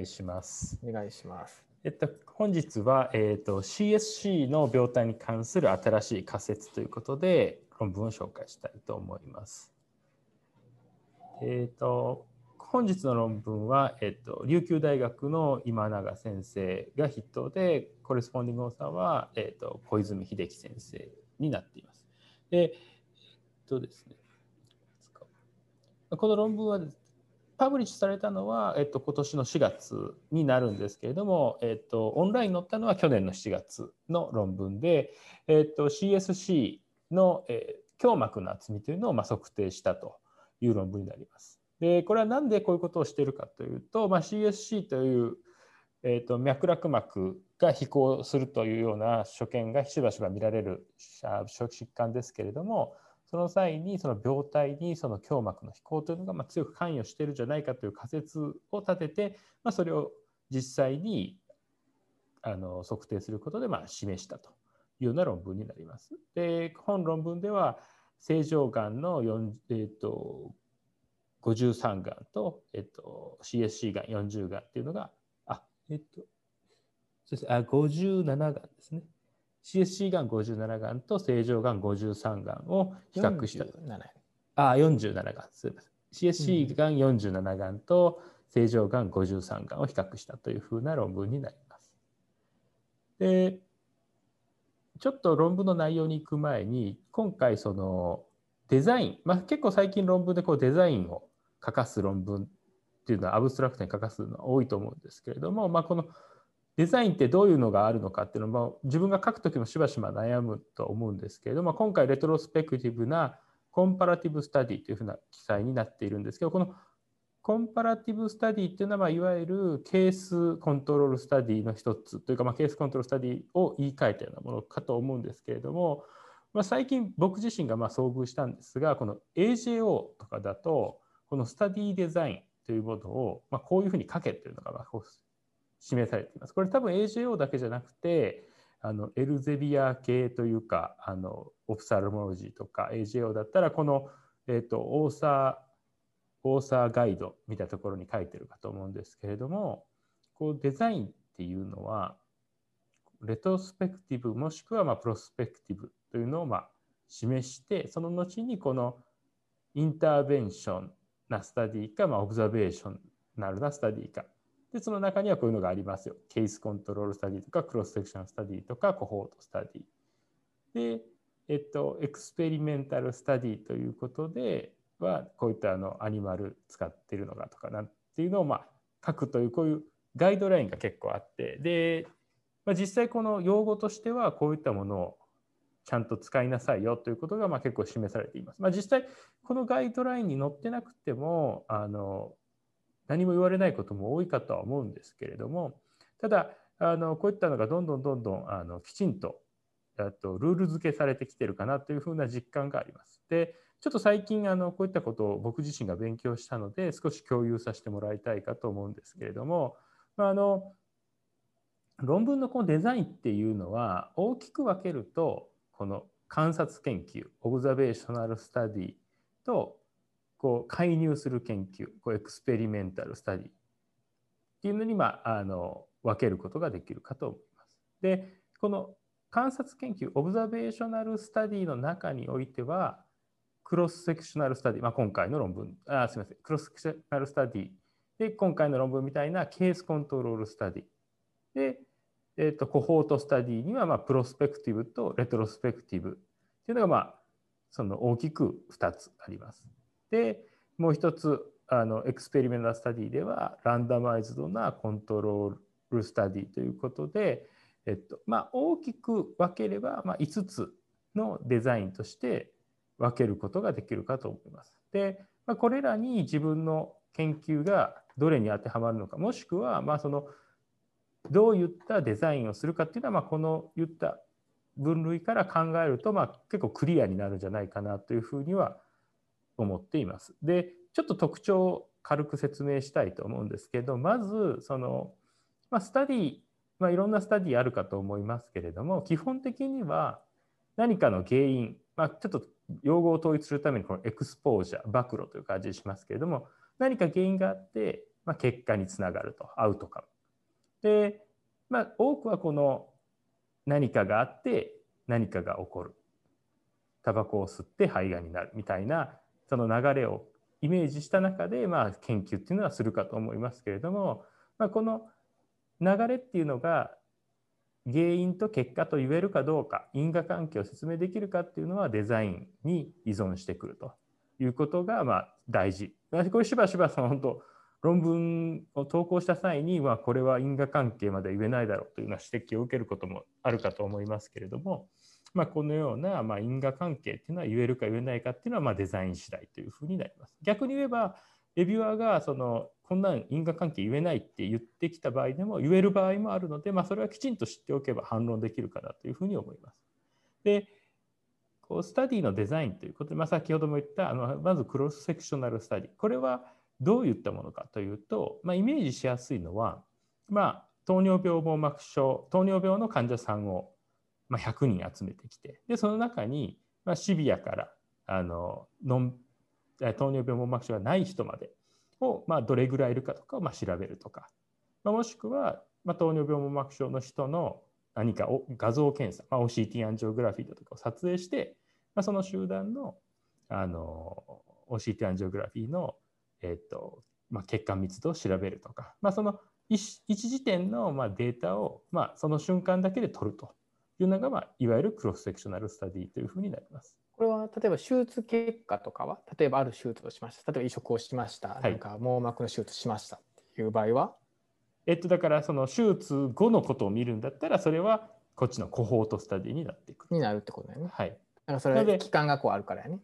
願いします。お願いします。えっと、本日は、えっと、CSC の病態に関する新しい仮説ということで論文を紹介したいと思います。えっと、本日の論文は、えっと、琉球大学の今永先生が筆頭で、コレスポンディングオーサーは、えっと、小泉秀樹先生になっています。で、えっとですね、この論文はパブリッシュされたのは、えっと、今年の4月になるんですけれども、えっと、オンラインに載ったのは去年の7月の論文で、えっと、CSC の、えー、強膜の厚みというのを、まあ、測定したという論文になります。でこれは何でこういうことをしているかというと、まあ、CSC という、えーと、脈絡膜が飛行するというような所見がしばしば見られる疾患ですけれども、その際にその病態にその胸膜の飛行というのがま強く関与しているんじゃないかという仮説を立てて、まあ、それを実際にあの測定することでま示したというような論文になります。で本論文では正常がんの、えーと、53がんと,、えーと、CSC がん40がんっていうのがあえっ、とそうですあ57がんですね。CSC がん57がんと正常がん53がんを比較した。あ、47がん。すみません。CSC がん47がんと正常がん53がんを比較したというふうな論文になります。で、ちょっと論文の内容に行く前に、今回そのデザイン、まあ、結構最近論文でこうデザインを書かす論文っていうのはアブストラクトに書かすのは多いと思うんですけれども、まあ、このデザインってどういうのがあるのかっていうのも自分が書くときもしばしば悩むと思うんですけれども今回 retrospective な comparative study というふうな記載になっているんですけどこの comparative study っていうのは、まあ、いわゆる case control study の一つというか、まあ、 case control study を言い換えたようなものかと思うんですけれども、まあ、最近僕自身がま遭遇したんですがこの AJO とかだとこの study designというものを、ま、こういうふうに書けっていうのがまあ示されています。これ多分 AJO だけじゃなくてあのエルゼビア系というかあのオプサルモロジーとか AJO だったらこの、えーと、オーサーオーサーガイドみたところに書いてるかと思うんですけれどもこうデザインっていうのはレトスペクティブもしくはまプロスペクティブというのをま示してその後にこのinterventional な study か、まあ、 observational な study かで、その中にはこういうのがありますよ。 case control study とか、 cross section study とか、 cohort study。で、えっと、 experimental study ということでは、こういったあの animal 使ってるのがとかなんていうのをまあ書くという、こういうガイドラインが結構あって、で、まあ、実際この用語としてはこういったものをちゃんと使いなさいよということがまあ結構示されています。まあ、実際このガイドラインに載ってなくてもあの何も言われないことも多いかとは思うんですけれどもただあのこういったのがどんどんどんどんあのきちんととルール付けされてきてるかなというふうな実感があります。でちょっと最近あのこういったことを僕自身が勉強したので少し共有させてもらいたいかと思うんですけれどもあの論文のこのデザインっていうのは大きく分けるとこの観察研究 observational study とこう介入する研究こう experimental study っていうのに、まあ、あの分けることができるかと思います。でこの観察研究 observational study の中においては cross sectional study、まあ、今回の論文あすみません cross sectional studyで今回の論文みたいな case control study で、えーと、 cohort study には、まあ、 prospective と retrospective っていうのが、まあ、その大きく2つあります。でもう一つあの experimental study では randomized な control study ということで、えっとまあ、大きく分ければ、まあ、5つのデザインとして分けることができるかと思います。で、まあ、これらに自分の研究がどれに当てはまるのかもしくはまあそのどういったデザインをするかっていうのはまあこの言った分類から考えるとまあ結構クリアになるんじゃないかなというふうには思っています。でちょっと特徴を軽く説明したいと思うんですけどまずその、まあ、スタディ、まあ、いろんなスタディあるかと思いますけれども基本的には何かの原因、まあ、ちょっと用語を統一するためにこのエクスポージャー暴露という感じしますけれども何か原因があってまあ、結果につながるとアウトカム。で、まあ、多くはこの何かがあって何かが起こるタバコを吸って肺がんになるみたいなその流れをイメージした中で、まあ、研究っていうのはするかと思いますけれども、まあ、この流れっていうのが原因と結果と言えるかどうか因果関係を説明できるかっていうのはデザインに依存してくるということがまあ大事。これしばしばその本当論文を投稿した際にはこれは因果関係まで言えないだろうというような指摘を受けることもあるかと思いますけれども、まあ、このようなま因果関係っていうのは言えるか言えないかっていうのはまデザイン次第というふうになります。逆に言えばレビュアーがそのこんなん因果関係言えないって言ってきた場合でも言える場合もあるので、まあ、それはきちんと知っておけば反論できるかなというふうに思います。でこうスタディのデザインということで、まあ、先ほども言ったあのまずクロスセクショナルスタディこれはどういったものかというと、まあ、イメージしやすいのは、まあ、糖尿病網膜症糖尿病の患者さんを、まあ、100人集めてきてでその中に、まあ、シビアからあのノン糖尿病網膜症がない人までを、まあ、どれぐらいいるかとかをまあ調べるとか、まあ、もしくは、まあ、糖尿病網膜症の人の何かを画像検査、まあ、OCT アンジオグラフィーだとかを撮影して、まあ、その集団のあの OCT アンジオグラフィーのえーとまあ、血管密度を調べるとか、まあ、その一時点のまあデータをまあその瞬間だけで取ると。いうのが、まあ、いわゆるクロスセクショナルスタディというふうになります。これは例えば手術結果とかは例えばある手術をしました例えば移植をしました、はい、なんか網膜の手術しましたっていう場合は？えっとだからその手術後のことを見るんだったらそれはこっちのコホートスタディになっていくになるってことだよね。はい。だからそれは期間がこうあるからやね。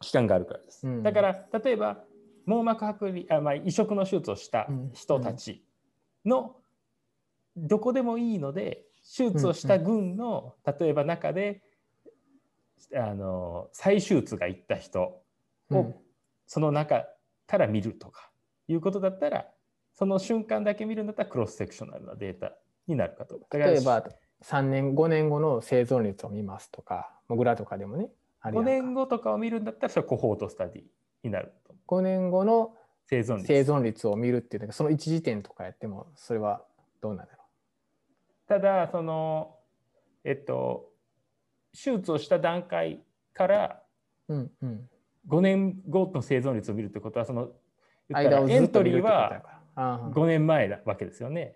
期間があるからです。うん、だから例えば網膜剥離あ、まあ、移植の手術をした人たちのどこでもいいので手術をした群の例えば中であの再手術がいった人をその中から見るとかいうことだったらその瞬間だけ見るんだったらクロスセクショナルなデータになるかと例えば3年5年後の生存率を見ますとかモグラとかでもね5年後とかを見るんだったらそれはコホートスタディになる5年後の生存率。生存率を見るっていうのがその一時点とかやってもそれはどうなんだろうただそのえっと手術をした段階から5年後の生存率を見るってことはそのエントリーは5年前なわけですよね。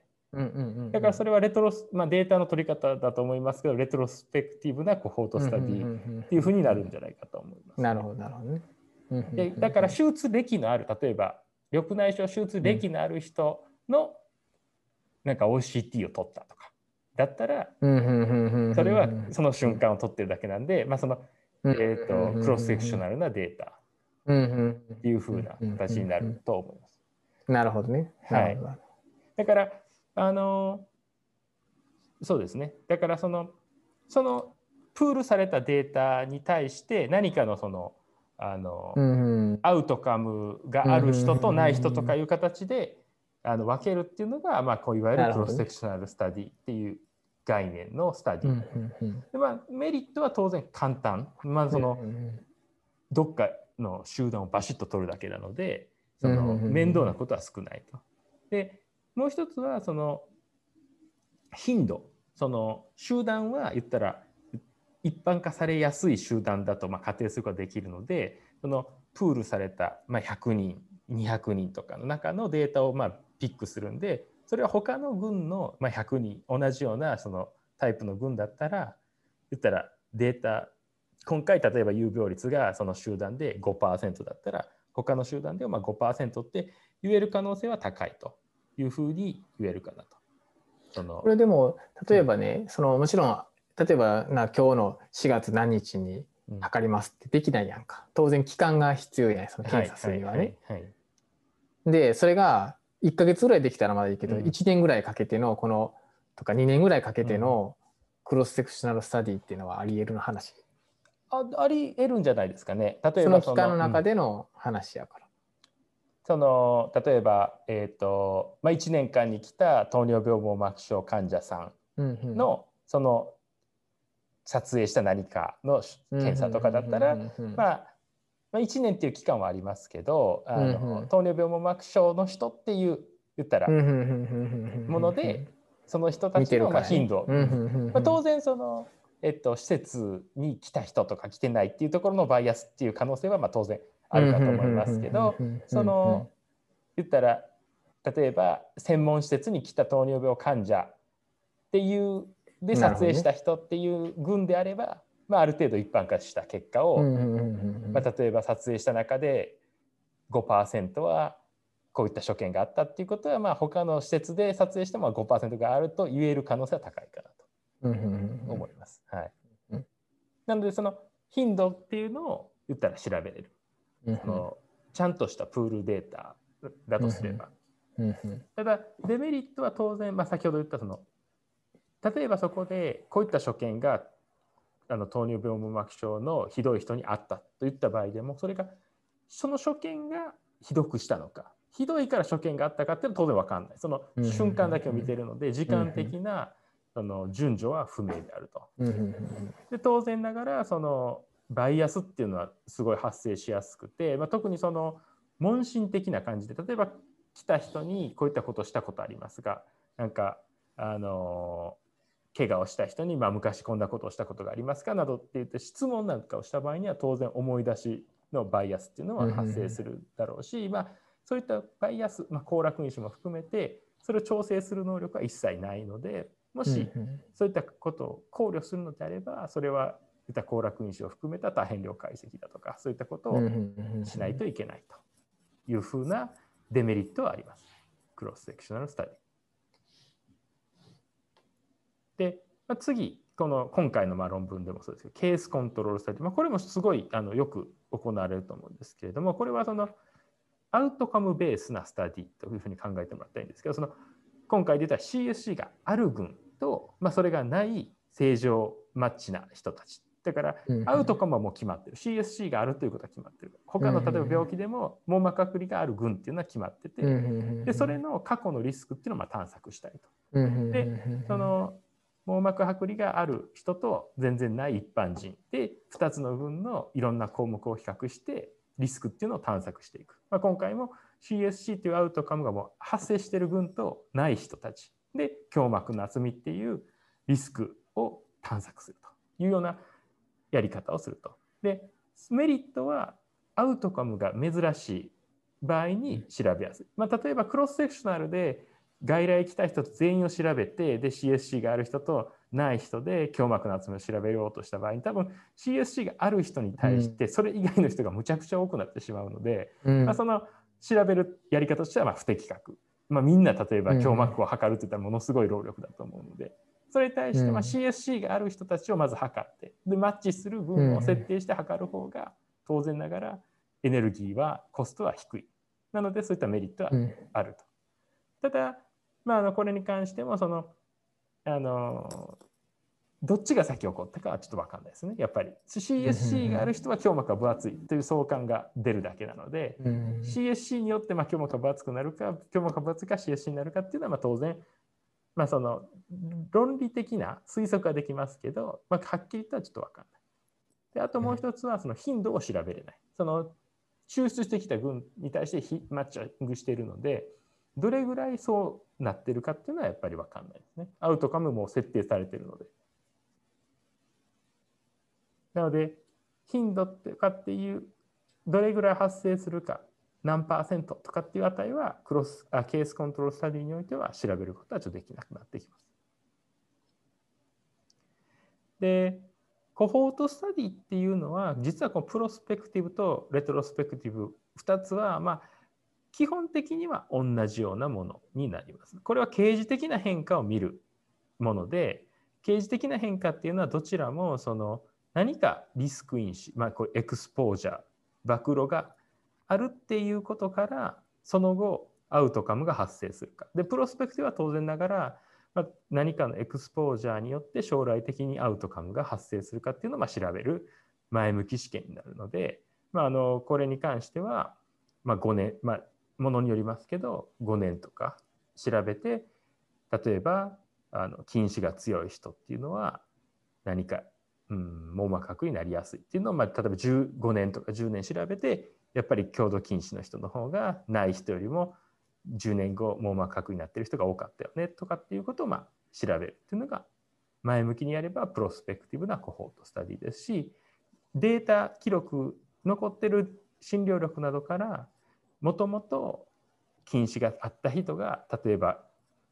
だからそれはレトロス、まあ、データの取り方だと思いますけどレトロスペクティブなコホートスタディっていうふうになるんじゃないかと思います。なるほどなるほどね。でだから手術歴のある例えば緑内障手術歴のある人のなんか OCT を取ったとかだったらそれはその瞬間を取ってるだけなんで、まあ、その、えーと、クロスセクショナルなデータっていうふうな形になると思います。なるほどね。はい、だからあのそうですね。だからそのそのプールされたデータに対して何かのそのあの、 outcome がある人とない人とかいう形で、あの分けるっていうのが、まあ、こういわゆる cross sectional study っていう概念の study、でまあ、メリットは当然簡単、まあ、そのどっかの集団をバシッと取るだけなのでその面倒なことは少ないと。でもう一つはその頻度。その集団は言ったら一般化されやすい集団だとまあ仮定することができるのでそのプールされたまあ100人200人とかの中のデータをまあピックするんでそれは他の軍のまあ100人同じようなそのタイプの軍だったら言ったらデータ今回例えば有病率がその集団で5%だったら他の集団ではまあ5%って言える可能性は高いと。いうふうに言えるかなと。そのこれでも例えばね、そのもちろん例えばな今日の4月何日に測りますってできないやんか。当然期間が必要やんその検査するにはね。でそれが1か月ぐらいできたらまだいいけど、うん、1年ぐらいかけてのこのとか2年ぐらいかけてのクロスセクショナルスタディっていうのはありえるの話？あありえるんじゃないですかね。例えばその期間の中での話やから。その例えば、えーとまあ、1年間に来た糖尿病網膜症患者さんの、うんうん、その撮影した何かの検査とかだったらまあまあ、1年っていう期間はありますけどあの、糖尿病網膜症の人っていう言ったらものでその人たちのまあ頻度、まあ、当然その、えっと、施設に来た人とか来てないっていうところのバイアスっていう可能性はまあ当然あるかと思いますけどその言ったら例えば専門施設に来た糖尿病患者っていうで撮影した人っていう群であれば、まあ、ある程度一般化した結果を、まあ、例えば撮影した中で5%はこういった所見があったっていうことは、まあ、他の施設で撮影しても5%があると言える可能性は高いかなと思います。はい、なのでその頻度っていうのを言ったら調べれる。そのちゃんとしたプールデータだとすれば。ただデメリットは当然、まあ、先ほど言ったその例えばそこでこういった所見があの糖尿病網膜症のひどい人にあったといった場合でもそれがその所見がひどくしたのかひどいから所見があったかっていうのは当然分かんない。その瞬間だけを見てるので時間的なその順序は不明であると。で当然ながらそのバイアスっていうのはすごい発生しやすくて、まあ、特にその問診的な感じで例えば来た人にこういったことをしたことありますがなんかあの怪我をした人に、まあ、昔こんなことをしたことがありますかなどって言って質問なんかをした場合には当然思い出しのバイアスっていうのは発生するだろうし、まあ、そういったバイアス、まあ、行楽因子も含めてそれを調整する能力は一切ないのでもしそういったことを考慮するのであればそれはった交絡因子を含めた多変量解析だとかそういったことをしないといけないというふうなデメリットはあります。 cross sectional study。で、まあ、次、この今回のまあ論文でもそうですけど、 case control study、まあ、これもすごいあのよく行われると思うんですけれども、これはその outcome base な study というふうに考えてもらったらいいんですけど、その今回出た CSC がある群と、まあ、それがない正常マッチな人たち。だからアウトカムはもう決まってる。CSC があるということは決まってる。他の例えば病気でも網膜剥離がある群っていうのは決まっててでそれの過去のリスクっていうのをま探索したいと。でその網膜剥離がある人と全然ない一般人で2つの群のいろんな項目を比較してリスクっていうのを探索していく、まあ、今回も CSC というアウトカムがもう発生してる群とない人たちで胸膜の厚みっていうリスクを探索するというようなやり方をすると。でメリットはアウトカムが珍しい場合に調べやすい。まあ、例えばクロスセクショナルで外来来た人と全員を調べてで CSC がある人とない人で胸膜の厚みを調べようとした場合に多分 CSC がある人に対してそれ以外の人がむちゃくちゃ多くなってしまうので、うん、まあ、その調べるやり方としてはま不適格、まあ、みんな例えば胸膜を測るって言ったらものすごい労力だと思うので、それに対してま CSC がある人たちをまず測ってでマッチする分を設定して測る方が当然ながらエネルギーはコストは低い。なのでそういったメリットはあると。ただ、まあ、あのこれに関してもそのあのどっちが先起こったかはちょっと分かんないですね。やっぱり CSC がある人は胸膜が分厚いという相関が出るだけなので、CSC によってまあ胸膜が分厚くなるか、胸膜が分厚いか CSC になるかっていうのはまあ当然まあ、その論理的な推測はできますけど、まあ、はっきりとはちょっと分かんない。であともう一つはその頻度を調べれない。その抽出してきた群に対してマッチングしているので、どれぐらいそうなってるかっていうのはやっぱり分かんないですね。アウトカムも設定されてるので。なので、頻度ってかっていう、どれぐらい発生するか何パーセントとかっていう値はクロスあ case control study においては調べることはちょっとできなくなってきます。で、 cohort study っていうのは実はこの prospective と retrospective 2つはまあ基本的には同じようなものになります。これは経時的な変化を見るもので掲示的な変化っていうのはどちらもその何かリスク因子、まあ、これエクスポージャー暴露があるっていうことからその後アウトカムが発生するか。でプロスペクティブは当然ながら、まあ、何かのエクスポージャーによって将来的にアウトカムが発生するかっていうのをまあ調べる前向き試験になるので、まあ、あのこれに関しては、まあ、5年、まあ、ものによりますけど5年とか調べて例えばあの近視が強い人っていうのは何かうん、網膜剥離になりやすいっていうのを、まあ、例えば15年とか10年調べてやっぱり強度近視の人の方がない人よりも10年後網膜剥離になってる人が多かったよねとかっていうことをまあ調べるっていうのが前向きにやればプロスペクティブなコホートスタディですしデータ記録残ってる診療力などからもともと近視があった人が例えば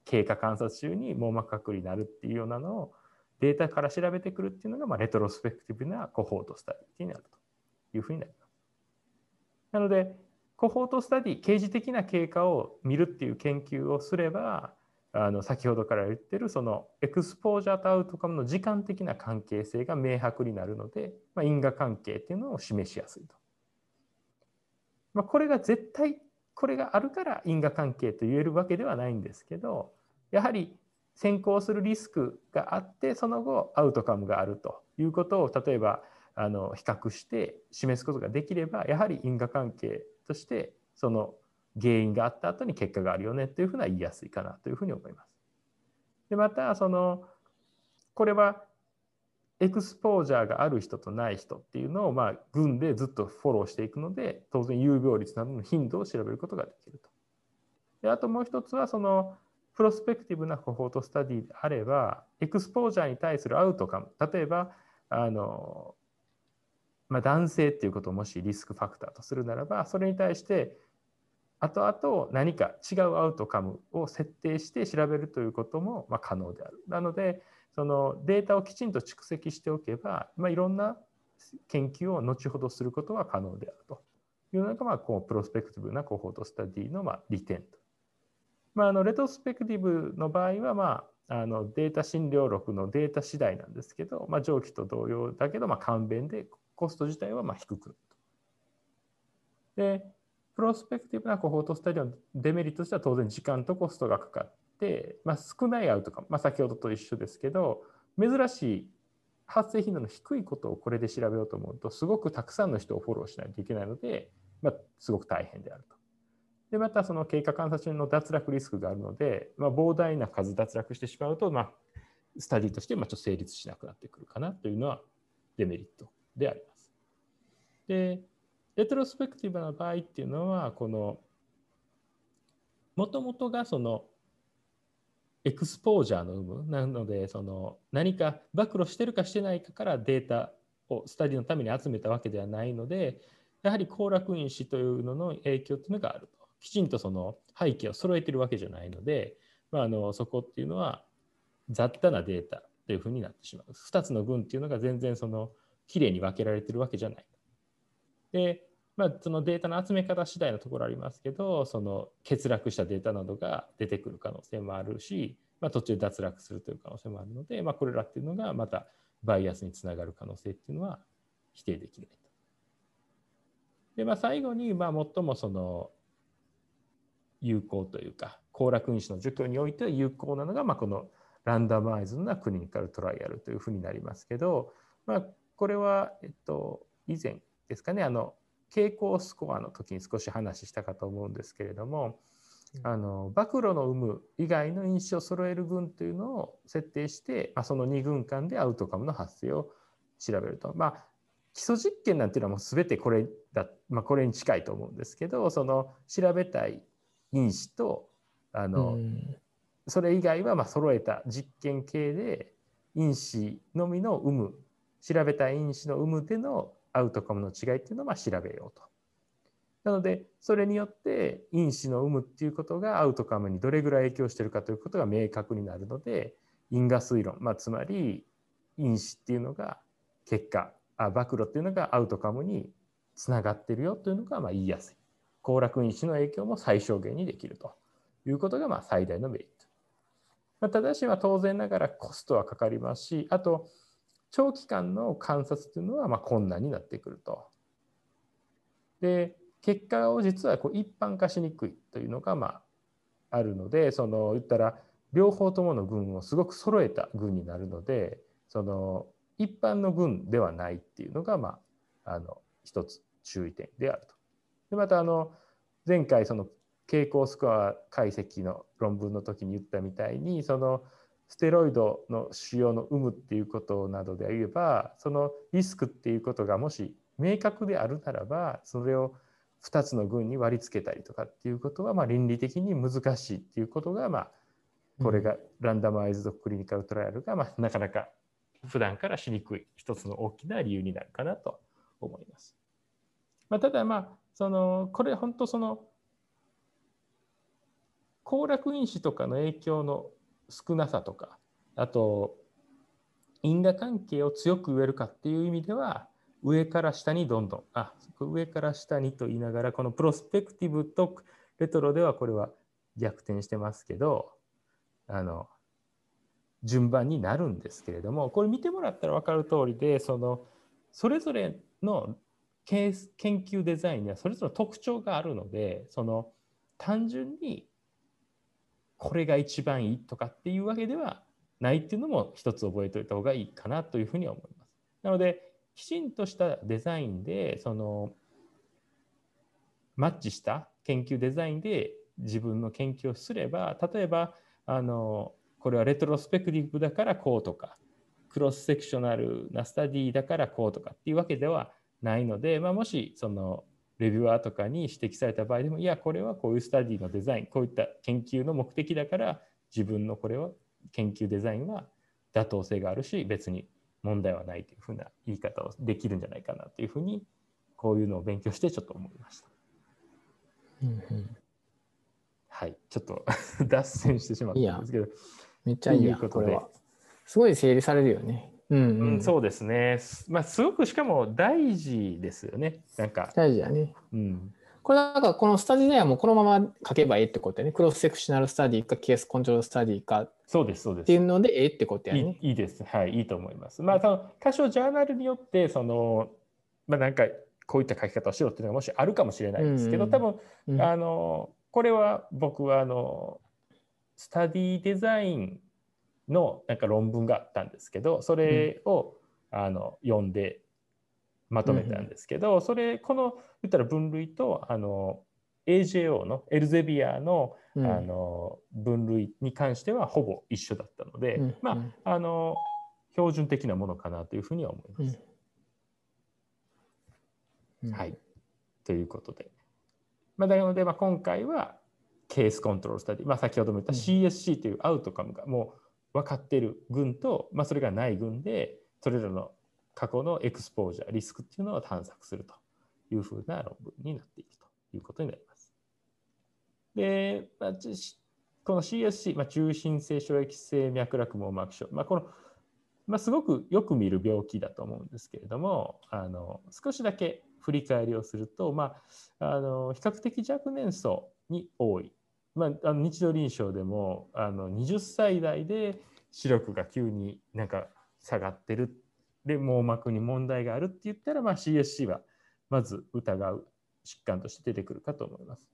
経過観察中に網膜剥離になるっていうようなのをデータから調べてくるっていうのが、まあ、レトロスペクティブなコホートスタディになるというふうになります。なのでコホートスタディ刑事的な経過を見るっていう研究をすればあの先ほどから言ってるそのエクスポージャーとアウトカムの時間的な関係性が明白になるので、まあ、因果関係っていうのを示しやすいと。まあ、これが絶対これがあるから因果関係と言えるわけではないんですけどやはり先行するリスクがあってその後アウトカムがあるということを例えばあの比較して示すことができればやはり因果関係としてその原因があった後に結果があるよねというふうな言いやすいかなというふうに思います。でまたそのこれはエクスポージャーがある人とない人っていうのをまあ群でずっとフォローしていくので当然有病率などの頻度を調べることができると。であともう一つはそのプロスペクティブなコホートスタディであればエクスポージャーに対するアウトカム例えばあのまあ、男性っていうことをもしリスクファクターとするならばそれに対して後々何か違うアウトカムを設定して調べるということもま可能である。なのでそのデータをきちんと蓄積しておけば、まあ、いろんな研究を後ほどすることが可能であると。いうのが、まあ、こうプロスペクティブなコホートスタディのまあ利点と。まあ、あのレトスペクティブの場合は、まあ、あのデータ診療録のデータ次第なんですけど、まあ、上記と同様だけど、まあ、簡便でコスト自体はまあ低くで、プロスペクティブなコホートスタディのデメリットとしては当然時間とコストがかかっ、まあ、少ないアウトカム、まあ、先ほどと一緒ですけど、珍しい発生頻度の低いことをこれで調べようと思うと、すごくたくさんの人をフォローしないといけないので、まあ、すごく大変であると。で、またその経過観察中の脱落リスクがあるので、まあ、膨大な数脱落してしまうと、まあ、スタディとしてまあちょっと成立しなくなってくるかなというのはデメリットであります。でレトロスペクティブな場合っていうのはこのもともとがそのエクスポージャーの有無？なのでその何か暴露してるかしてないかからデータをスタディのために集めたわけではないのでやはり行楽因子というのの影響っていうのがあると。きちんとその背景を揃えてるわけじゃないので、まあ、あのそこっていうのは雑多なデータというふうになってしまう。2つの群っていうのが全然そのきれいに分けられてるわけじゃない。で、まあ、そのデータの集め方次第のところありますけど、その欠落したデータなどが出てくる可能性もあるし、まあ、途中脱落するという可能性もあるので、まあ、これらっていうのがまたバイアスにつながる可能性っていうのは否定できないと。で、まあ、最後に、まあ、最もその有効というか、行楽因子の除去においては有効なのが、まあ、このランダマイズなクリニカルトライアルというふうになりますけど、まあ、これは、えっと、以前、ですかねあの傾向スコアの時に少し話したかと思うんですけれども、あの暴露の有無以外の因子を揃える群というのを設定して、まあ、その2群間でアウトカムの発生を調べると。まあ基礎実験なんていうのはもう全てこれだ、まあ、これに近いと思うんですけどその調べたい因子とあの、それ以外はまあ揃えた実験系で因子のみの有無調べたい因子の有無でのアウトカムの違いっていうのをま調べようと。なのでそれによって因子の有無っていうことがアウトカムにどれぐらい影響しているかということが明確になるので因果推論、まあ、つまり因子っていうのが結果あ暴露っていうのがアウトカムにつながってるよというのがまあ言いやすい。行楽因子の影響も最小限にできるということがまあ最大のメリット。まあ、ただしは当然ながらコストはかかりますしあと長期間の観察というのはま困難になってくると。で結果を実はこう一般化しにくいというのがまああるのでその言ったら両方ともの群をすごく揃えた群になるのでその一般の群ではないっていうのがまああの一つ注意点であると。でまたあの前回その傾向スコア解析の論文の時に言ったみたいにそのステロイドの使用の有無っていうことなどで言えばそのリスクっていうことがもし明確であるならばそれを2つの群に割り付けたりとかっていうことはまあ倫理的に難しいっていうことがまあこれがランダマイズドクリニカルトライアルがまあなかなか普段からしにくい一つの大きな理由になるかなと思います。まあ、ただまあそのこれ本当その行楽因子とかの影響の少なさとかあと因果関係を強く植えるかっていう意味では上から下にどんどんあ上から下にと言いながらこのプロスペクティブとレトロではこれは逆転してますけどあの順番になるんですけれどもこれ見てもらったら分かる通りでそのそれぞれの研究デザインにはそれぞれの特徴があるのでその単純にこれが一番いいとかっていうわけではないっていうのも一つ覚えておいた方がいいかなというふうに思います。なのできちんとしたデザインでそのマッチした研究デザインで自分の研究をすれば例えばあのこれはレトロスペクティブだからこうとかクロスセクショナルなスタディだからこうとかっていうわけではないので、まあ、もしそのレビュアーとかに指摘された場合でもいやこれはこういうスタディのデザインこういった研究の目的だから自分のこれは研究デザインは妥当性があるし別に問題はないというふうな言い方をできるんじゃないかなというふうにこういうのを勉強してちょっと思いました。うんうん、はい。ちょっと脱線してしまったんですけどめっちゃいいやこれは。すごい整理されるよね。うん、うん、そうですね。まあ、すごくしかも大事ですよね。なんか。大事やね。うん。これなんかこの study design はもうこのまま書けばいいってことやね。 cross-sectional study か case control study か。そうです、そうです。っていうのでええってことやねいい。です。はい、いいと思います。まあ、その多少ジャーナルによって、その、まあなんかこういった書き方をしろっていうのがもしあるかもしれないですけど、うんうん、多分、うん、あの、これは僕はあの、 study design のなんか論文があったんですけどそれを、あの読んでまとめたんですけど、それこの言ったら分類とあの AJO のエルゼビアの,、あの分類に関してはほぼ一緒だったので、まああの標準的なものかなというふうには思います。はい。ということで。まあ、なので、まあ、今回は case control study、まあ、先ほども言った CSC というアウトカムがもう分かっている群と、まあ、それがない群でそれらの過去のエクスポージャーリスクっていうのを探索するというふうな論文になっているということになります。で、まあ、この CSC、まあ、中心性小液性脈絡網膜症、まあ、この、まあ、すごくよく見る病気だと思うんですけれどもあの少しだけ振り返りをすると、まあ、あの比較的若年層に多いまあ、あの日常臨床でもあの20歳代で視力が急になんか下がってるで網膜に問題があるって言ったら、まあ、CSC はまず疑う疾患として出てくるかと思います。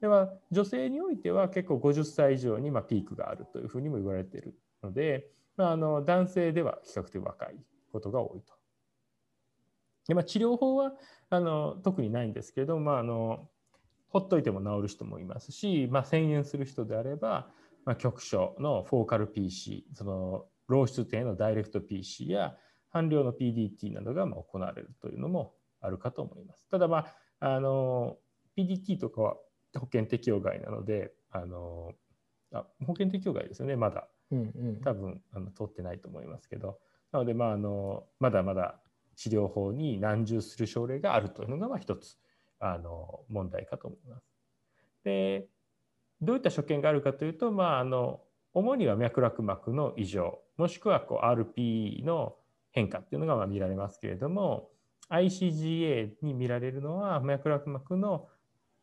では女性においては結構50歳以上にまピークがあるというふうにも言われているので、まあ、あの男性では比較的若いことが多いと。でまあ、治療法はあの特にないんですけれども、まあ、あのほっといても治る人もいますし、まあ、遷延する人であれば、まあ、局所のフォーカル PC その漏出点のダイレクト PC や半量の PDT などがま行われるというのもあるかと思います。ただ、まあ、あの PDT とかは保険適用外なのであのあ保険適用外ですよね。まだ、うんうん、多分あの通ってないと思いますけど。なので、まあ、あのまだまだ治療法に難重する症例があるというのがまあ一つあの問題かと思います。でどういった所見があるかというと、まあ、あの主には脈絡膜の異常もしくはこう RP の変化っていうのがまあ見られますけれども ICGA に見られるのは脈絡膜の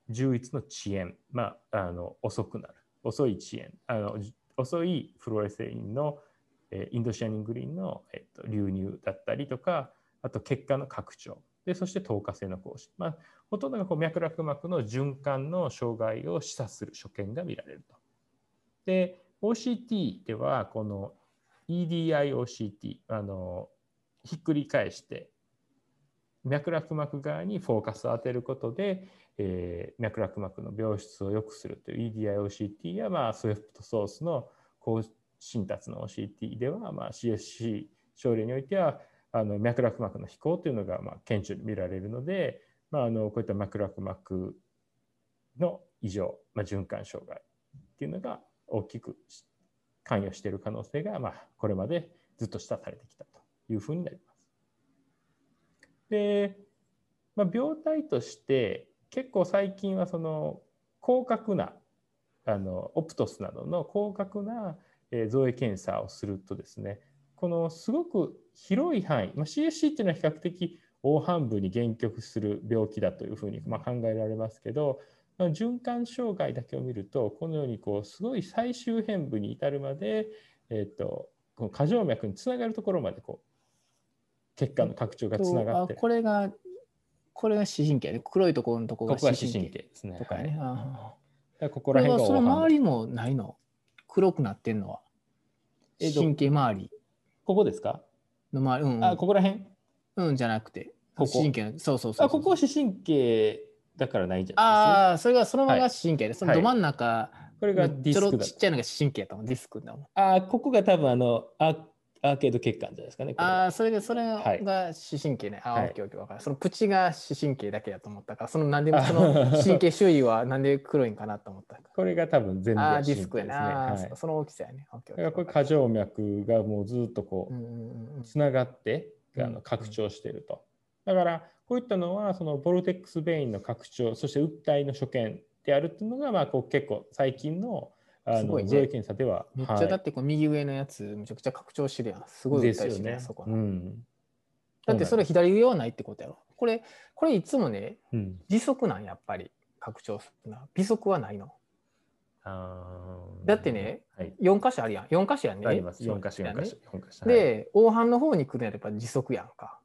充溢の遅延、まあ、あの遅くなる遅い遅延あの遅いフローレセインのインドシアニングリーンの、えっと、流入だったりとかあと血管の拡張でそして透過性の更新、まあ、ほとんどがこう脈絡膜の循環の障害を示唆する所見が見られると。で OCT ではこの EDIOCT あのひっくり返して脈絡膜側にフォーカスを当てることで、えー、脈絡膜の病質を良くするという EDIOCT や、まあ、スウェプトソースの高新達の OCT では、まあ、CSC 症例においてはあの脈絡膜の飛行というのがまあ顕著に見られるので、まあ、あのこういった脈絡膜の異常、まあ、循環障害っていうのが大きく関与している可能性が、まあ、これまでずっと示唆されてきたというふうになります。で、まあ、病態として結構最近はその広角なあのオプトスなどの広角な造影検査をするとですねこのすごく広い範囲、まあ、CSC っていうのは比較的黄斑部に限局する病気だというふうにま考えられますけど循環障害だけを見るとこのようにこうすごい最終辺部に至るまで、えーと、この過剰脈につながるところまでこう血管の拡張がつながってこれがこれが視神経で黒いところのところが視神経ですね。とかね。はい、ここら辺がその周りもないの？黒くなってんのは？神経周り。ここですか？の周り、うん、うん、あ、ここら辺？うんじゃなくて。ここ。神経そうそうそうあ、ここは視神経だからないんじゃないです？か。ああ、それがそのまま視神経で、はい、そのど真ん中、これがディスクだ。ちっちゃいのが視神経だもん、ディスクだもん。ああ、ここが多分あの、あアーケード血管じゃないですかね。ああ、それで、それが視神経ね。はい、ああ、オッケーオッケー分かる。そのプチが視神経だけだと思ったから、そのなんで その神経周囲はなんで黒いんかなと思ったこれが多分全部、ね、あディスクやね。はい、その大きさやね。これ過剰脈がもうずっとこう、つながって、あの拡張していると。だから、こういったのは、そのボルテックスベインの拡張、そして訴体の所見であるっていうのが、まあ、こう結構最近のあの、ね、造影検査では。めっちゃだってこう右上のやつ、めちゃくちゃ拡張してるやん。すごいですよね。そこ、うん、だってそれ左上はないってことやろ。これ、これいつもね、うん、時速なんやっぱり拡張するな。微速はないの。あだってね、はい、4箇所あるやん。4箇所やね。あります。4箇所、4箇所。4箇所で、黄斑の方に来るんやっぱ時速やんか。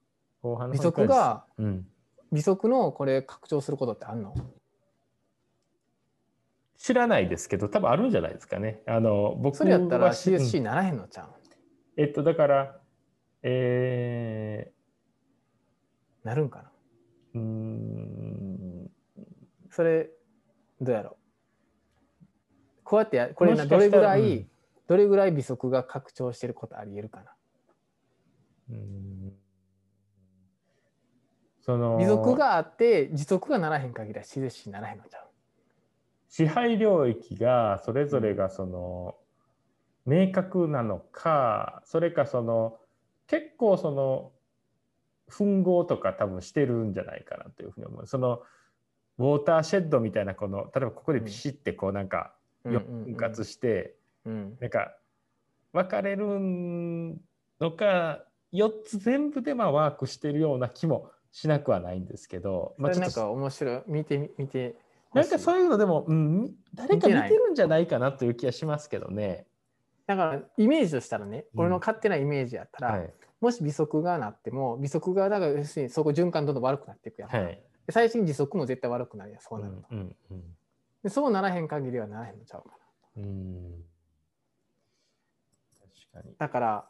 微速が、うん、微速のこれ拡張することってあんの？知らないですけど、多分あるんじゃないですかね。あの僕それやったら CSC ならへんのちゃう、えっと、だから、えー、なるんかな？うん。それ、どうやろう？こうやってや、これどれぐらい、うん、どれぐらい微速が拡張してることありえるかな？うん。その微速があって時速がならへん限りは CSC ならへんのちゃう？支配領域がそれぞれがその明確なのかそれかその結構その吻合とか多分してるんじゃないかなというふうに思う。そのウォーターシェッドみたいなこの例えばここでピシッてこうなんか分割してなんか分かれるのか4つ全部でまあワークしてるような気もしなくはないんですけど、まあ、なんか面白い。見て見てなんかそういうのでも、うん、誰か見てるんじゃないかなという気がしますけどね。だからイメージとしたらね、俺の勝手なイメージやったら、はい、もし微速がなっても微速がだから要するにそこ循環どんどん悪くなっていくやん、はい、最終的に時速も絶対悪くなるやんそうなると、うんうんうん、でそうならへん限りはならへんのちゃうかな。うん。確かに。だから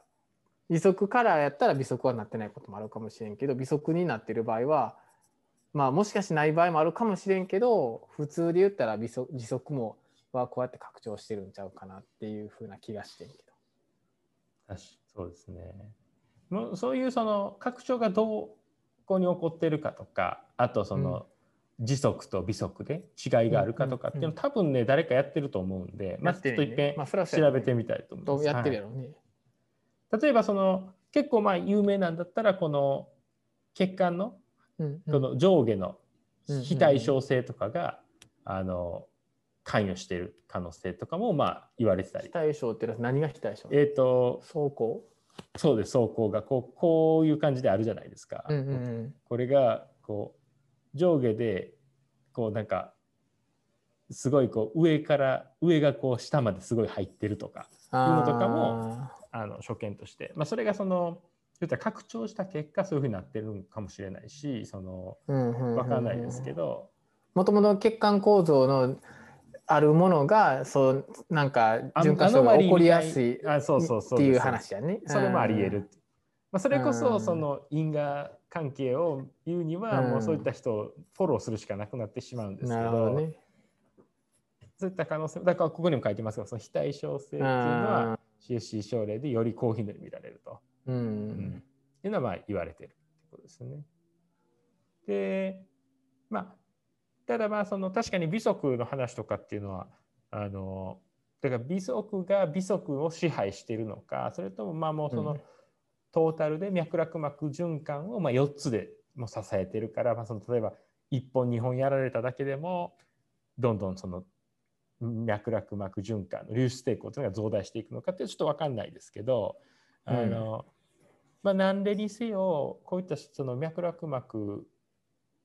微速からやったら微速はなってないこともあるかもしれんけど微速になってる場合はまあもしかしない場合もあるかもしれんけど普通で言ったら時速もはこうやって拡張してるんちゃうかなっていうふうな気がしてんけど。確そうですね。もうそういうその拡張がどこに起こってるかとかあとその、時速と微速で違いがあるかとかっていうの、多分ね誰かやってると思うんで、まあ、ちょっといっぺん調べてみたいと思います。やってるやろうね、はい、例えばその結構まあ有名なんだったらこの血管のこの上下の非対称性とかが、あの関与している可能性とかもまあ言われてたり。非対称って何が非対称えっ、ー、と走行そうです走行がこうこういう感じであるじゃないですか。うんうんうん、これがこう上下でこうなんかすごいこう上から上がこう下まですごい入ってるとかいうのとかもあの所見として、まあ、それがそのそういった拡張した結果そういうふうになってるかもしれないしその分かんないですけど。もともと血管構造のあるものがそうなんか循環症が起こりやすいっていう話やね。それもありえる。まあ、それこそその因果関係を言うにはもうそういった人をフォローするしかなくなってしまうんですけど。ね、そういった可能性だからここにも書いてますがその非対称性っていうのは CSC 症例でより高頻度に見られると、うん、うん、いうのはまあ言われてるってことですね。でまあただまあその確かに微速の話とかっていうのはあのだから微速が微速を支配しているのかそれともまあもうその、トータルで脈絡膜循環をまあ4つでも支えてるから、まあ、その例えば1本2本やられただけでもどんどんその脈絡膜循環の粒子抵抗というのが増大していくのかってちょっと分かんないですけど、うん、あのまあ、何でにせよこういったその脈絡膜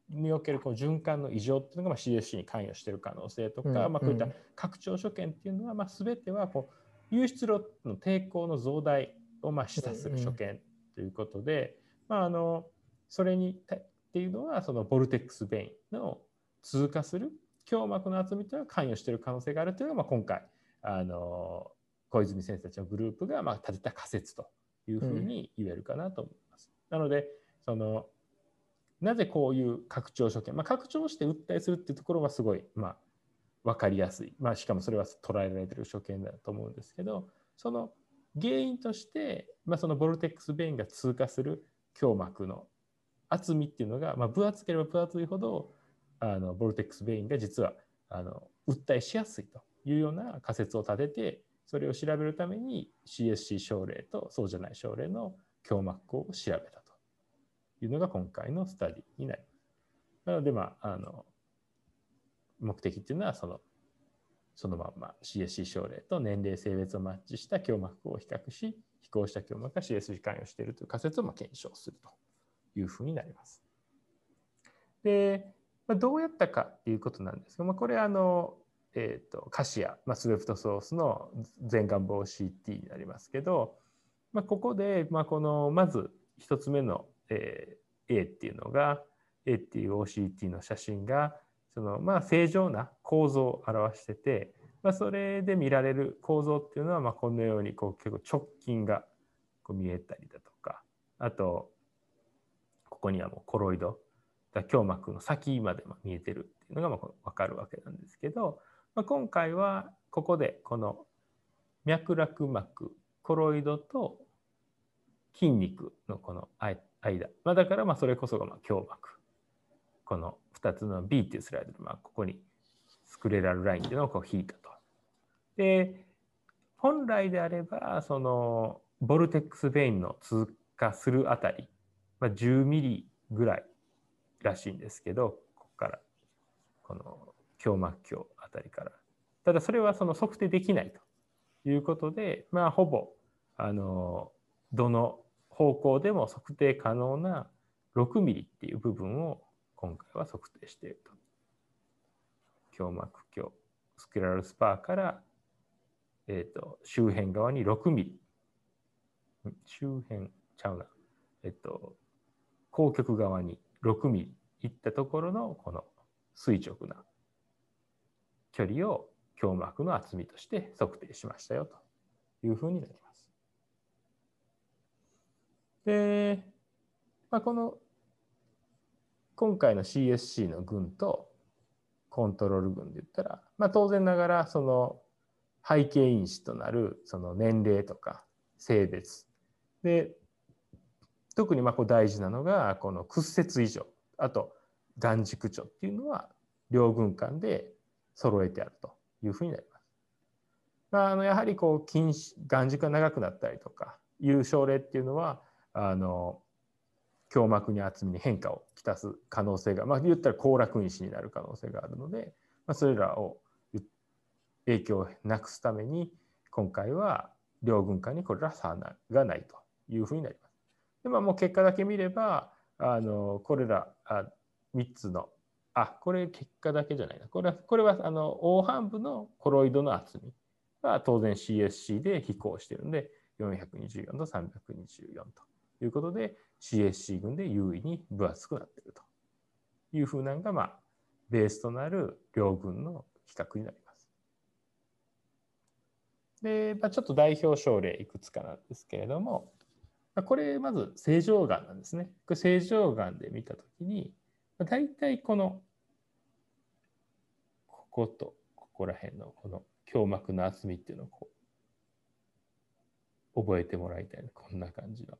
におけるこう循環の異常っていうのがまあ CSC に関与している可能性とか、うん、まあ、こういった拡張所見っていうのはまあ全てはこう有出路の抵抗の増大をまあ示唆する所見ということで、まあ、あのそれにっていうのはそのボルテックス・ベインの通過する胸膜の厚みというのが関与している可能性があるというのがまあ今回あの小泉先生たちのグループがまあ立てた仮説というふうに言えるかなと思います。うん、なのでそのなぜこういう拡張所見、まあ、拡張して訴えするっていうところはすごい、まあ、分かりやすい、まあ、しかもそれは捉えられてる所見だと思うんですけどその原因として、まあ、そのボルテックス・ベインが通過する胸膜の厚みっていうのが、まあ、分厚ければ分厚いほどあのボルテックス・ベインが実はあの訴えしやすいというような仮説を立ててそれを調べるために CSC 症例とそうじゃない症例の胸膜孔を調べたというのが今回のスタディになります。なので、まあ、あの目的っていうのはそのそのまま CSC 症例と年齢性別をマッチした胸膜を比較し飛行した胸膜が CSC 関与しているという仮説をま検証するというふうになります。で、まあ、どうやったかっていうことなんですが、まあ、これあの、えーと、カシア、まあ、スウェプトソースの全願望 CT になりますけど、まあ、ここで、まあ、このまず1つ目の、えー、A っていうのが A っていう OCT の写真がそのまあ正常な構造を表してて、まあ、それで見られる構造っていうのはまあこのようにこう結構直近がこう見えたりだとかあとここにはもうコロイド胸膜の先まで見えてるっていうのがまあ分かるわけなんですけど、まあ、今回はここでこの脈絡膜コロイドと筋肉のこの間、まあ、だからまあそれこそがまあ胸膜。この2つの B っていうスライドで、まあ、ここにスクレラルラインっていうのをこう引いたと。で、本来であれば、そのボルテックスベインの通過するあたり、まあ、10ミリぐらいらしいんですけど、ここから、この胸膜鏡。あたりから。ただそれはその測定できないということで、まあ、ほぼ、あの、どの方向でも測定可能な6ミリっていう部分を今回は測定していると。胸膜鏡、スクラルスパーから、えーと、周辺側に6ミリ。周辺ちゃうな。えっと、光極側に6ミリいったところのこの垂直な距離を胸膜の厚みとして測定しましたよというふうになります。で、まあ、この今回の CSC の群とコントロール群で言ったら、まあ、当然ながらその背景因子となるその年齢とか性別で特にまあこう大事なのがこの屈折異常あと眼軸長っていうのは両軍間で揃えてあるというふうになります。まあ、あのやはりこう近視眼軸が長くなったりとかいう症例っていうのはあの胸膜に厚みに変化をきたす可能性が、まあ、言ったら行楽因子になる可能性があるので、まあ、それらを影響をなくすために今回は両軍間にこれら差がないというふうになります。でまあ、もう結果だけ見ればあのこれらあ3つのあこれ結果だけじゃないなこれはこれはあの黄斑部のコロイドの厚みは当然 CSC で飛行しているので424と324ということで CSC 群で優位に分厚くなっているというふうなのが、まあ、ベースとなる両群の比較になります。で、まあ、ちょっと代表症例いくつかなんですけれども、これまず正常がんなんですね。これ正常がんで見たときに、大体このこことここら辺のこの胸膜の厚みっていうのをこう覚えてもらいたいこんな感じの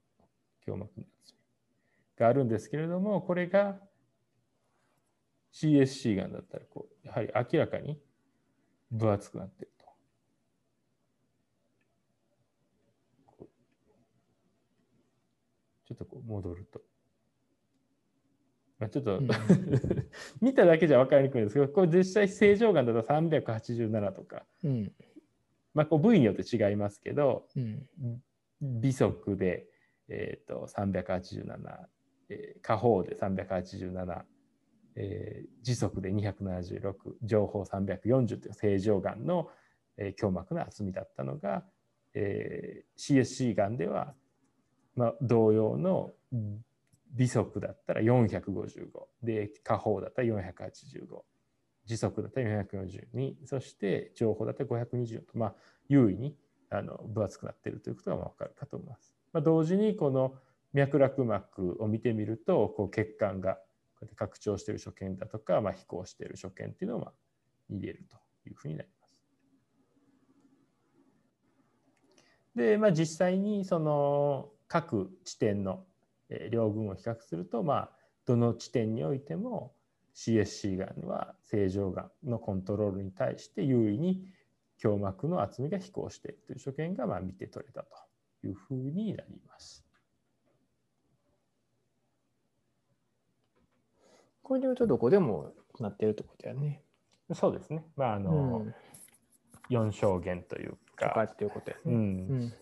胸膜の厚みがあるんですけれども、これが CSC がんだったらこう、やはり明らかに分厚くなってると。ちょっとこう戻ると。まあ、ちょっと、うん、見ただけじゃ分かりにくいんですけど、これ実際正常がんだと387とか、うん、まあ、こう部位によって違いますけど、うん、微速で、えーと、387、えー、下方で387、えー、時速で276情報340という正常がんの、えー、胸膜の厚みだったのが、えー、CSC がんでは、まあ、同様の微速だったら455で下方だったら485時速だったら442そして情報だったら524と、まあ、優位にあの分厚くなっているということが分かるかと思います。まあ、同時にこの脈絡膜を見てみるとこう血管が拡張している所見だとか、まあ、飛行している所見っていうのを見れるというふうになります。で、まあ、実際にその各地点の両軍を比較すると、まあ、どの地点においても CSC がんは正常がんのコントロールに対して優位に胸膜の厚みが飛行しているという所見がまあ見て取れたというふうになります。これで言うとどこでもなってるってことやね。そうですね。まああの、うん、4証言というか。とかっていうことやね。うん、うん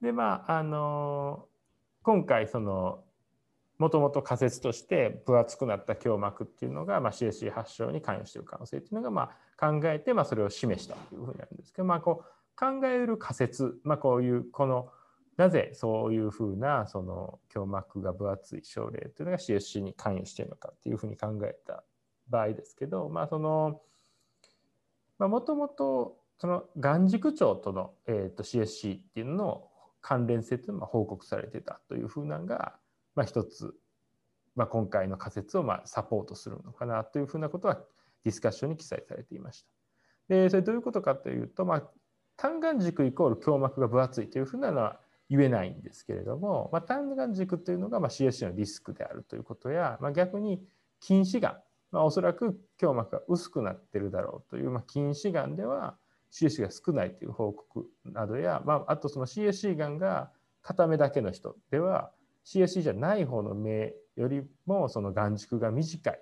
でまああの今回そのもともと仮説として分厚くなった胸膜っていうのが、まあ、CSC 発症に関与している可能性っていうのが、まあ、考えて、まあ、それを示したというふうになるんですけど、まあ、こう考える仮説、まあ、こういうこのなぜそういうふうなその胸膜が分厚い症例というのが CSC に関与しているのかっていうふうに考えた場合ですけど、まあ、そのもともとその眼軸長との、えー、と CSC っていうのの関連性というのが報告されてたというふうなのが、まあ、一つ、まあ、今回の仮説をまあサポートするのかなというふうなことはディスカッションに記載されていました。でそれどういうことかというと、まあ、単眼軸イコール胸膜が分厚いというふうなのは言えないんですけれども、まあ、単眼軸というのがまあ CSC のリスクであるということや、まあ、逆に近視眼、まあ、おそらく胸膜が薄くなってるだろうという、まあ、近視眼では CSC が少ないという報告などや、まあ、あとその CSC がんが片目だけの人では CSC じゃない方の目よりもその眼軸が短い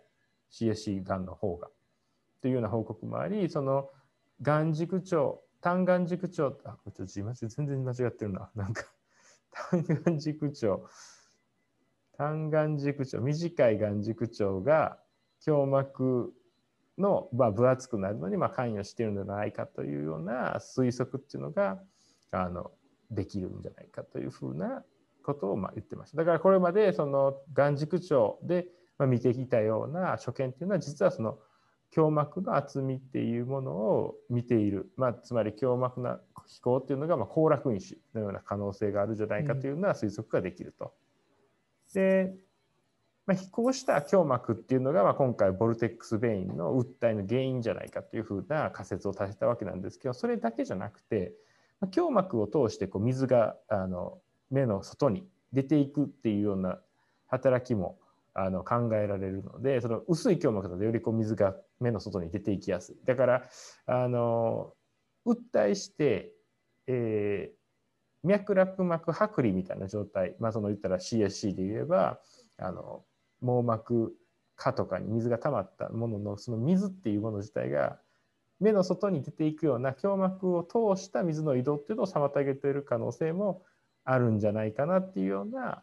CSC がんの方がというような報告もありその眼軸長単眼軸長あこれちょっとすいません全然間違ってるな。なんか単眼軸長単眼軸長短い眼軸長が胸膜の、まあ、分厚くなるのにまあ関与しているのではないかというような推測っていうのがあのできるんじゃないかというふうなことをまあ言ってました。だからこれまでその眼軸長で見てきたような所見っていうのは実はその胸膜の厚みっていうものを見ている、まあ、つまり胸膜の飛行っていうのがまあ行楽因子のような可能性があるんじゃないかというような推測ができると。でまあ、飛行した胸膜っていうのが、まあ、今回ボルテックス・ベインの訴えの原因じゃないかというふうな仮説を立てたわけなんですけどそれだけじゃなくて、まあ、胸膜を通してこう水があの目の外に出ていくっていうような働きもあの考えられるのでその薄い胸膜だとよりこう水が目の外に出ていきやすい。だからあの訴えして、えー、脈絡膜剥離みたいな状態、まあ、その言ったら CSC で言えばあの網膜下とかに水が溜まったもののその水っていうもの自体が目の外に出ていくような胸膜を通した水の移動っていうのを妨げている可能性もあるんじゃないかなっていうような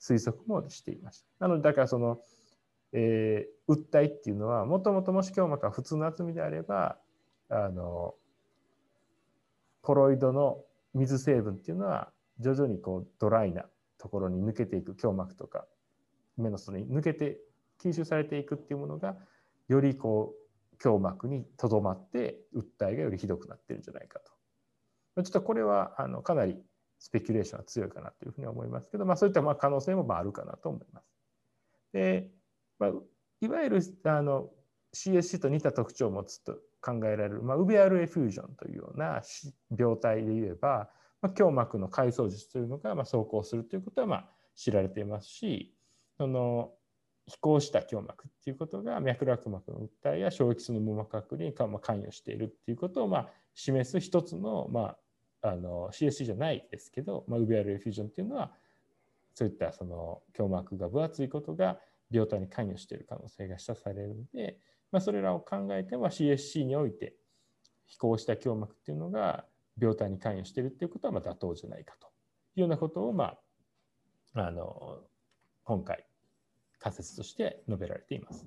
推測もしていました。なのでだからその、えー、訴えっていうのはもともともし胸膜が普通の厚みであればあのコロイドの水成分っていうのは徐々にこうドライなところに抜けていく胸膜とか目の外に抜けて吸収されていくっていうものがよりこう胸膜にとどまって訴えがよりひどくなってるんじゃないかと。ちょっとこれはあのかなりスペキュレーションが強いかなというふうに思いますけど、まあ、そういったまあ可能性もまああるかなと思います。で、まあ、いわゆるあの CSC と似た特徴を持つと考えられる、まあ、ウベアルエフュージョンというような病態で言えば、まあ、胸膜の回想術というのがまあ走行するということはまあ知られていますしその飛行した胸膜っていうことが脈絡膜の訴えや小液質の網膜剥離に関与しているっていうことをまあ示す一つの,、まあ、あの CSC じゃないですけど、まあ、ウベアルエフュージョンっていうのはそういったその胸膜が分厚いことが病態に関与している可能性が示唆されるので、まあ、それらを考えては CSC において飛行した胸膜っていうのが病態に関与しているっていうことはまあ妥当じゃないかというようなことを、まあ、あの今回仮説として述べられています。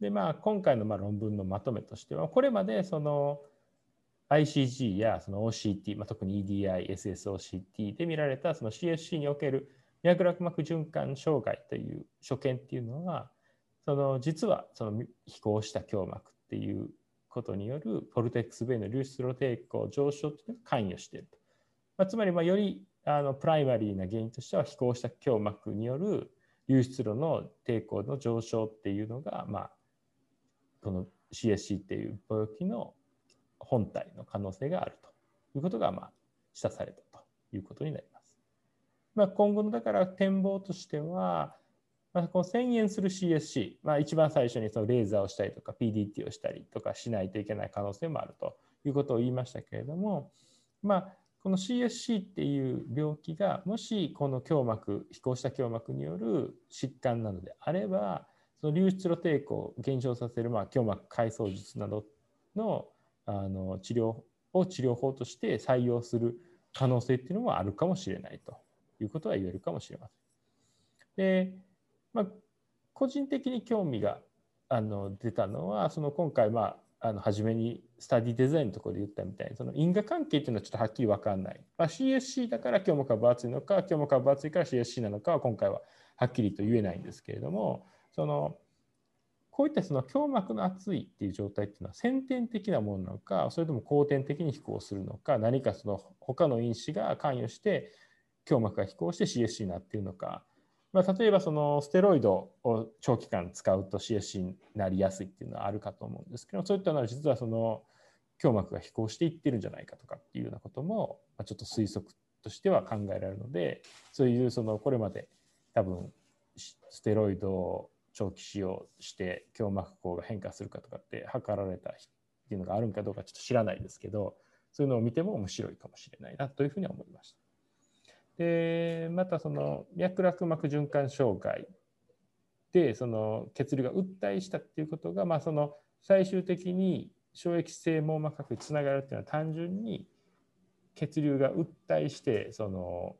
でまあ今回のまあ論文のまとめとしてはこれまでその ICG やその OCT、まあ、特に EDI、SSOCT で見られたその CSC における脈絡膜循環障害という所見っていうのはその実はその飛行した胸膜っていうことによるポルテックスベイの流出路抵抗上昇というのが関与していると。まあ、つまりまあよりあのプライマリーな原因としては飛行した胸膜による流出路の抵抗の上昇っていうのが、まあ、この CSC っていう病気の本体の可能性があるということが、まあ、示唆されたということになります。まあ、今後のだから展望としては、まあ、この遷延する CSC、まあ、一番最初にそのレーザーをしたりとか PDT をしたりとかしないといけない可能性もあるということを言いましたけれども、まあ、この CSC っていう病気がもしこの胸膜飛行した胸膜による疾患なのであればその流出路抵抗を減少させるまあ胸膜回想術などのあの治療を治療法として採用する可能性っていうのもあるかもしれないということは言えるかもしれません。で、まあ、個人的に興味があの出たのはその今回まああの初めにスタディデザインのところで言ったみたいにその因果関係っていうのはちょっとはっきり分かんない、まあ、CSC だから今日も株厚いのか今日も株厚いから CSC なのかは今回ははっきりと言えないんですけれどもそのこういったその胸膜の厚いっていう状態っていうのは先天的なものなのかそれとも後天的に飛行するのか何かその他の因子が関与して胸膜が飛行して CSC になっているのか、まあ、例えばそのステロイドを長期間使うと CSC になりやすいっていうのはあるかと思うんですけどそういったのは実はその胸膜が飛行していってるんじゃないかとかっていうようなこともちょっと推測としては考えられるのでそういうそのこれまで多分ステロイドを長期使用して胸膜孔が変化するかとかって測られたっていうのがあるんかどうかちょっと知らないですけどそういうのを見ても面白いかもしれないなというふうに思いました。でまたその脈絡膜循環障害でその血流が訴えしたっていうことが、まあ、その最終的に衝撃性網膜剥離につながるっていうのは単純に血流が訴えしてその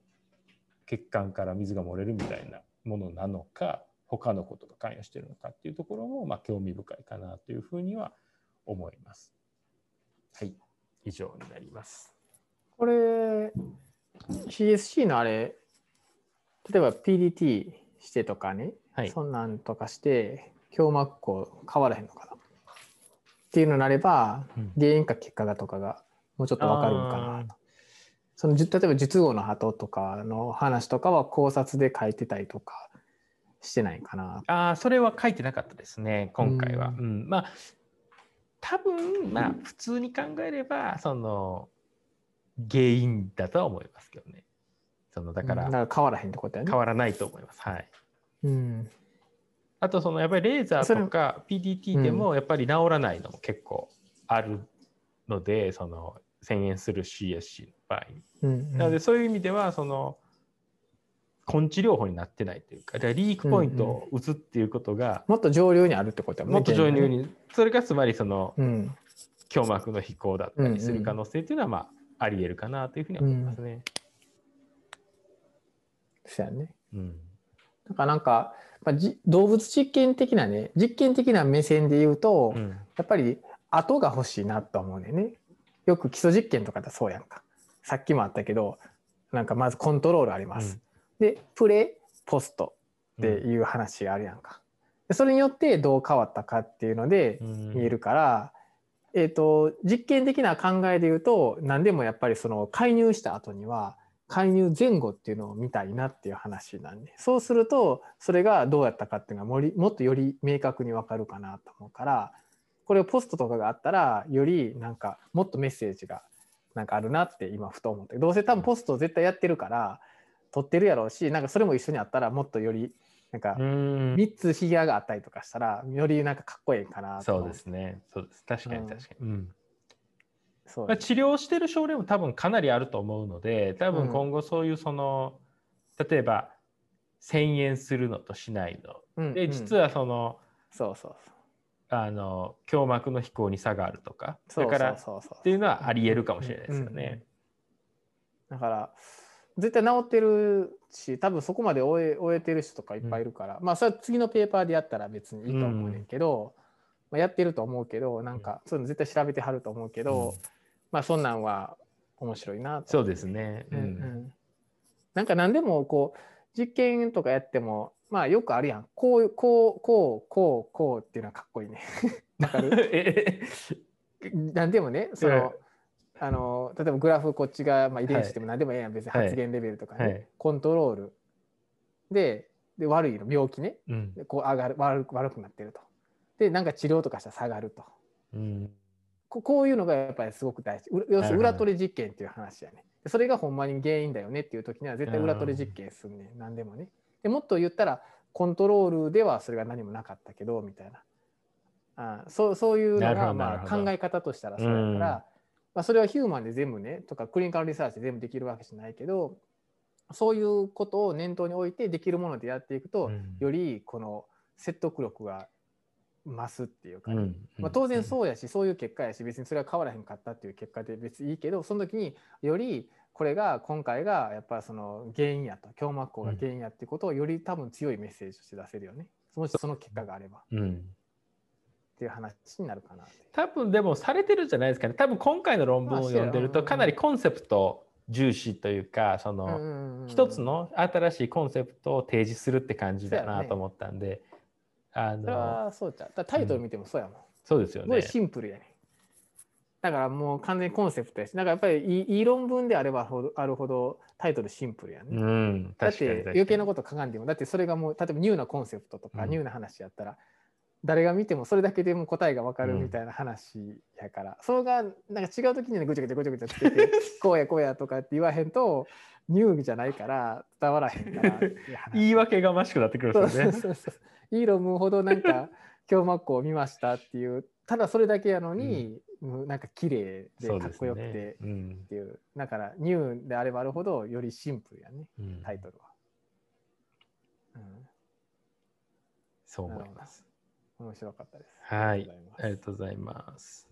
血管から水が漏れるみたいなものなのか他のことが関与しているのかっていうところも、まあ、興味深いかなというふうには思います。はい、以上になります。これ、CSC のあれ、例えば PDT してとかね、はい、そんなんとかして、胸膜孔変わらへんのかな？っていうのになれば、うん、原因か結果がとかがもうちょっと分かるのかなと。その例えば術後の鳩とかの話とかは考察で書いてたりとかしてないかな。ああ、それは書いてなかったですね、今回は。うん、うん、まあ、多分まあ、普通に考えれば、その、原因だとは思いますけどね。そのだから、うん、だから変わらへんってことやね。変わらないと思います。はい。うん。あと、そのやっぱりレーザーとか PDT でもやっぱり治らないのも結構あるので、その、遷延する CSC の場合に。うんうん、なので、そういう意味では、その、根治療法になってないというか、リークポイントを打つっていうことが、もっと上流にあるってこともっと上流に、それがつまりその、うん、胸膜の飛行だったりする可能性っていうのは、まあ、ありえるかなというふうに思いますね。そうやね。うん。だからなんか、まあ、じ動物実験的なね、実験的な目線で言うと、うん、やっぱり後が欲しいなと思うねね。よく基礎実験とかだそうやんか。さっきもあったけど、なんかまずコントロールあります。でプレポストっていう話があるやんか。でそれによってどう変わったかっていうので見えるから、えーと、実験的な考えで言うと何でもやっぱりその介入した後には介入前後っていうのを見たいなっていう話なんでそうするとそれがどうやったかっていうのがもりもっとより明確に分かるかなと思うからこれをポストとかがあったらよりなんかもっとメッセージがなんかあるなって今ふと思ってどうせ多分ポストを絶対やってるから撮ってるやろうしなんかそれも一緒にあったらもっとよりなんか3つフィギュアがあったりとかしたらよりなんかかっこいいかなそうですね。そうです。確かに確かに、うん、そう、治療してる症例も多分かなりあると思うので多分今後そういうその、うん、例えば1000円するのとしないの、うん、で実はその、そうそうそう。あの胸膜の飛行に差があるとか。だからっていうのはありえるかもしれないですよね。だから絶対治ってるし多分そこまで終え終えてる人とかいっぱいいるから、うん、まあそれは次のペーパーでやったら別にいいと思うねんけど、うん、まあ、やってると思うけどなんかそういうの絶対調べてはると思うけど、うん、まあそんなんは面白いなとそうですね、うん、うん、なんか何でもこう実験とかやってもまあよくあるやん。こうこうこうこうこうっていうのはかっこいいね。わかる？何でもねその、あの例えばグラフこっちが、まあ、遺伝子でも何でもええやん、別に発言レベルとかね、はい、コントロール。でで悪いの。病気ね、うん、こう上がる悪く悪くなってると。でなんか治療とかしたら下がると、うん、ここういうのがやっぱりすごく大事。要するに裏取り実験っていう話やね。それがほんまに原因だよねっていう時には絶対裏取り実験すんねん。何でもね。でもっと言ったらコントロールではそれが何もなかったけどみたいな。あそうそういうのがまあ考え方としたらそうだから、まあ、それはヒューマンで全部ねとかクリニカルリサーチで全部できるわけじゃないけどそういうことを念頭に置いてできるものでやっていくと、うん、よりこの説得力が増すっていうか、ね、まあ、当然そうやし、そういう結果やし別にそれは変わらへんかったっていう結果で別にいいけどその時によりこれが今回がやっぱその原因やと胸膜孔が原因やっていうことをより多分強いメッセージとして出せるよね。もしその結果があれば。うんっていう話になるかな多分でもされてるじゃないですかね。多分今回の論文を読んでるとかなりコンセプト重視というかその一つの新しいコンセプトを提示するって感じだなと思ったんで、あのそうちゃう。タイトル見てもそうやもん、うん、そうですよね。すごいシンプルやね。だからもう完全にコンセプトやしだからやっぱりいい論文であればあるほどタイトルシンプルやね、うん、だって余計なこと書かんでもだってそれがもう例えばニューなコンセプトとか、ニューな話やったら誰が見てもそれだけでも答えが分かるみたいな話やから、うん、それがなんか違う時にぐちゃぐちゃぐちゃぐちゃつけて こうやこうやとかって言わへんとニューじゃないから伝わらへんから言い訳がましくなってくるんですよね。そうそうそういい論文ほどなんか今日マックを見ましたっていうただそれだけやのに、うん、なんか綺麗でかっこよくてっていう、ねうん、だからニューであればあるほどよりシンプルやね、うん、タイトルは、うん、そう思います面白かったです。はい。ありがとうございます。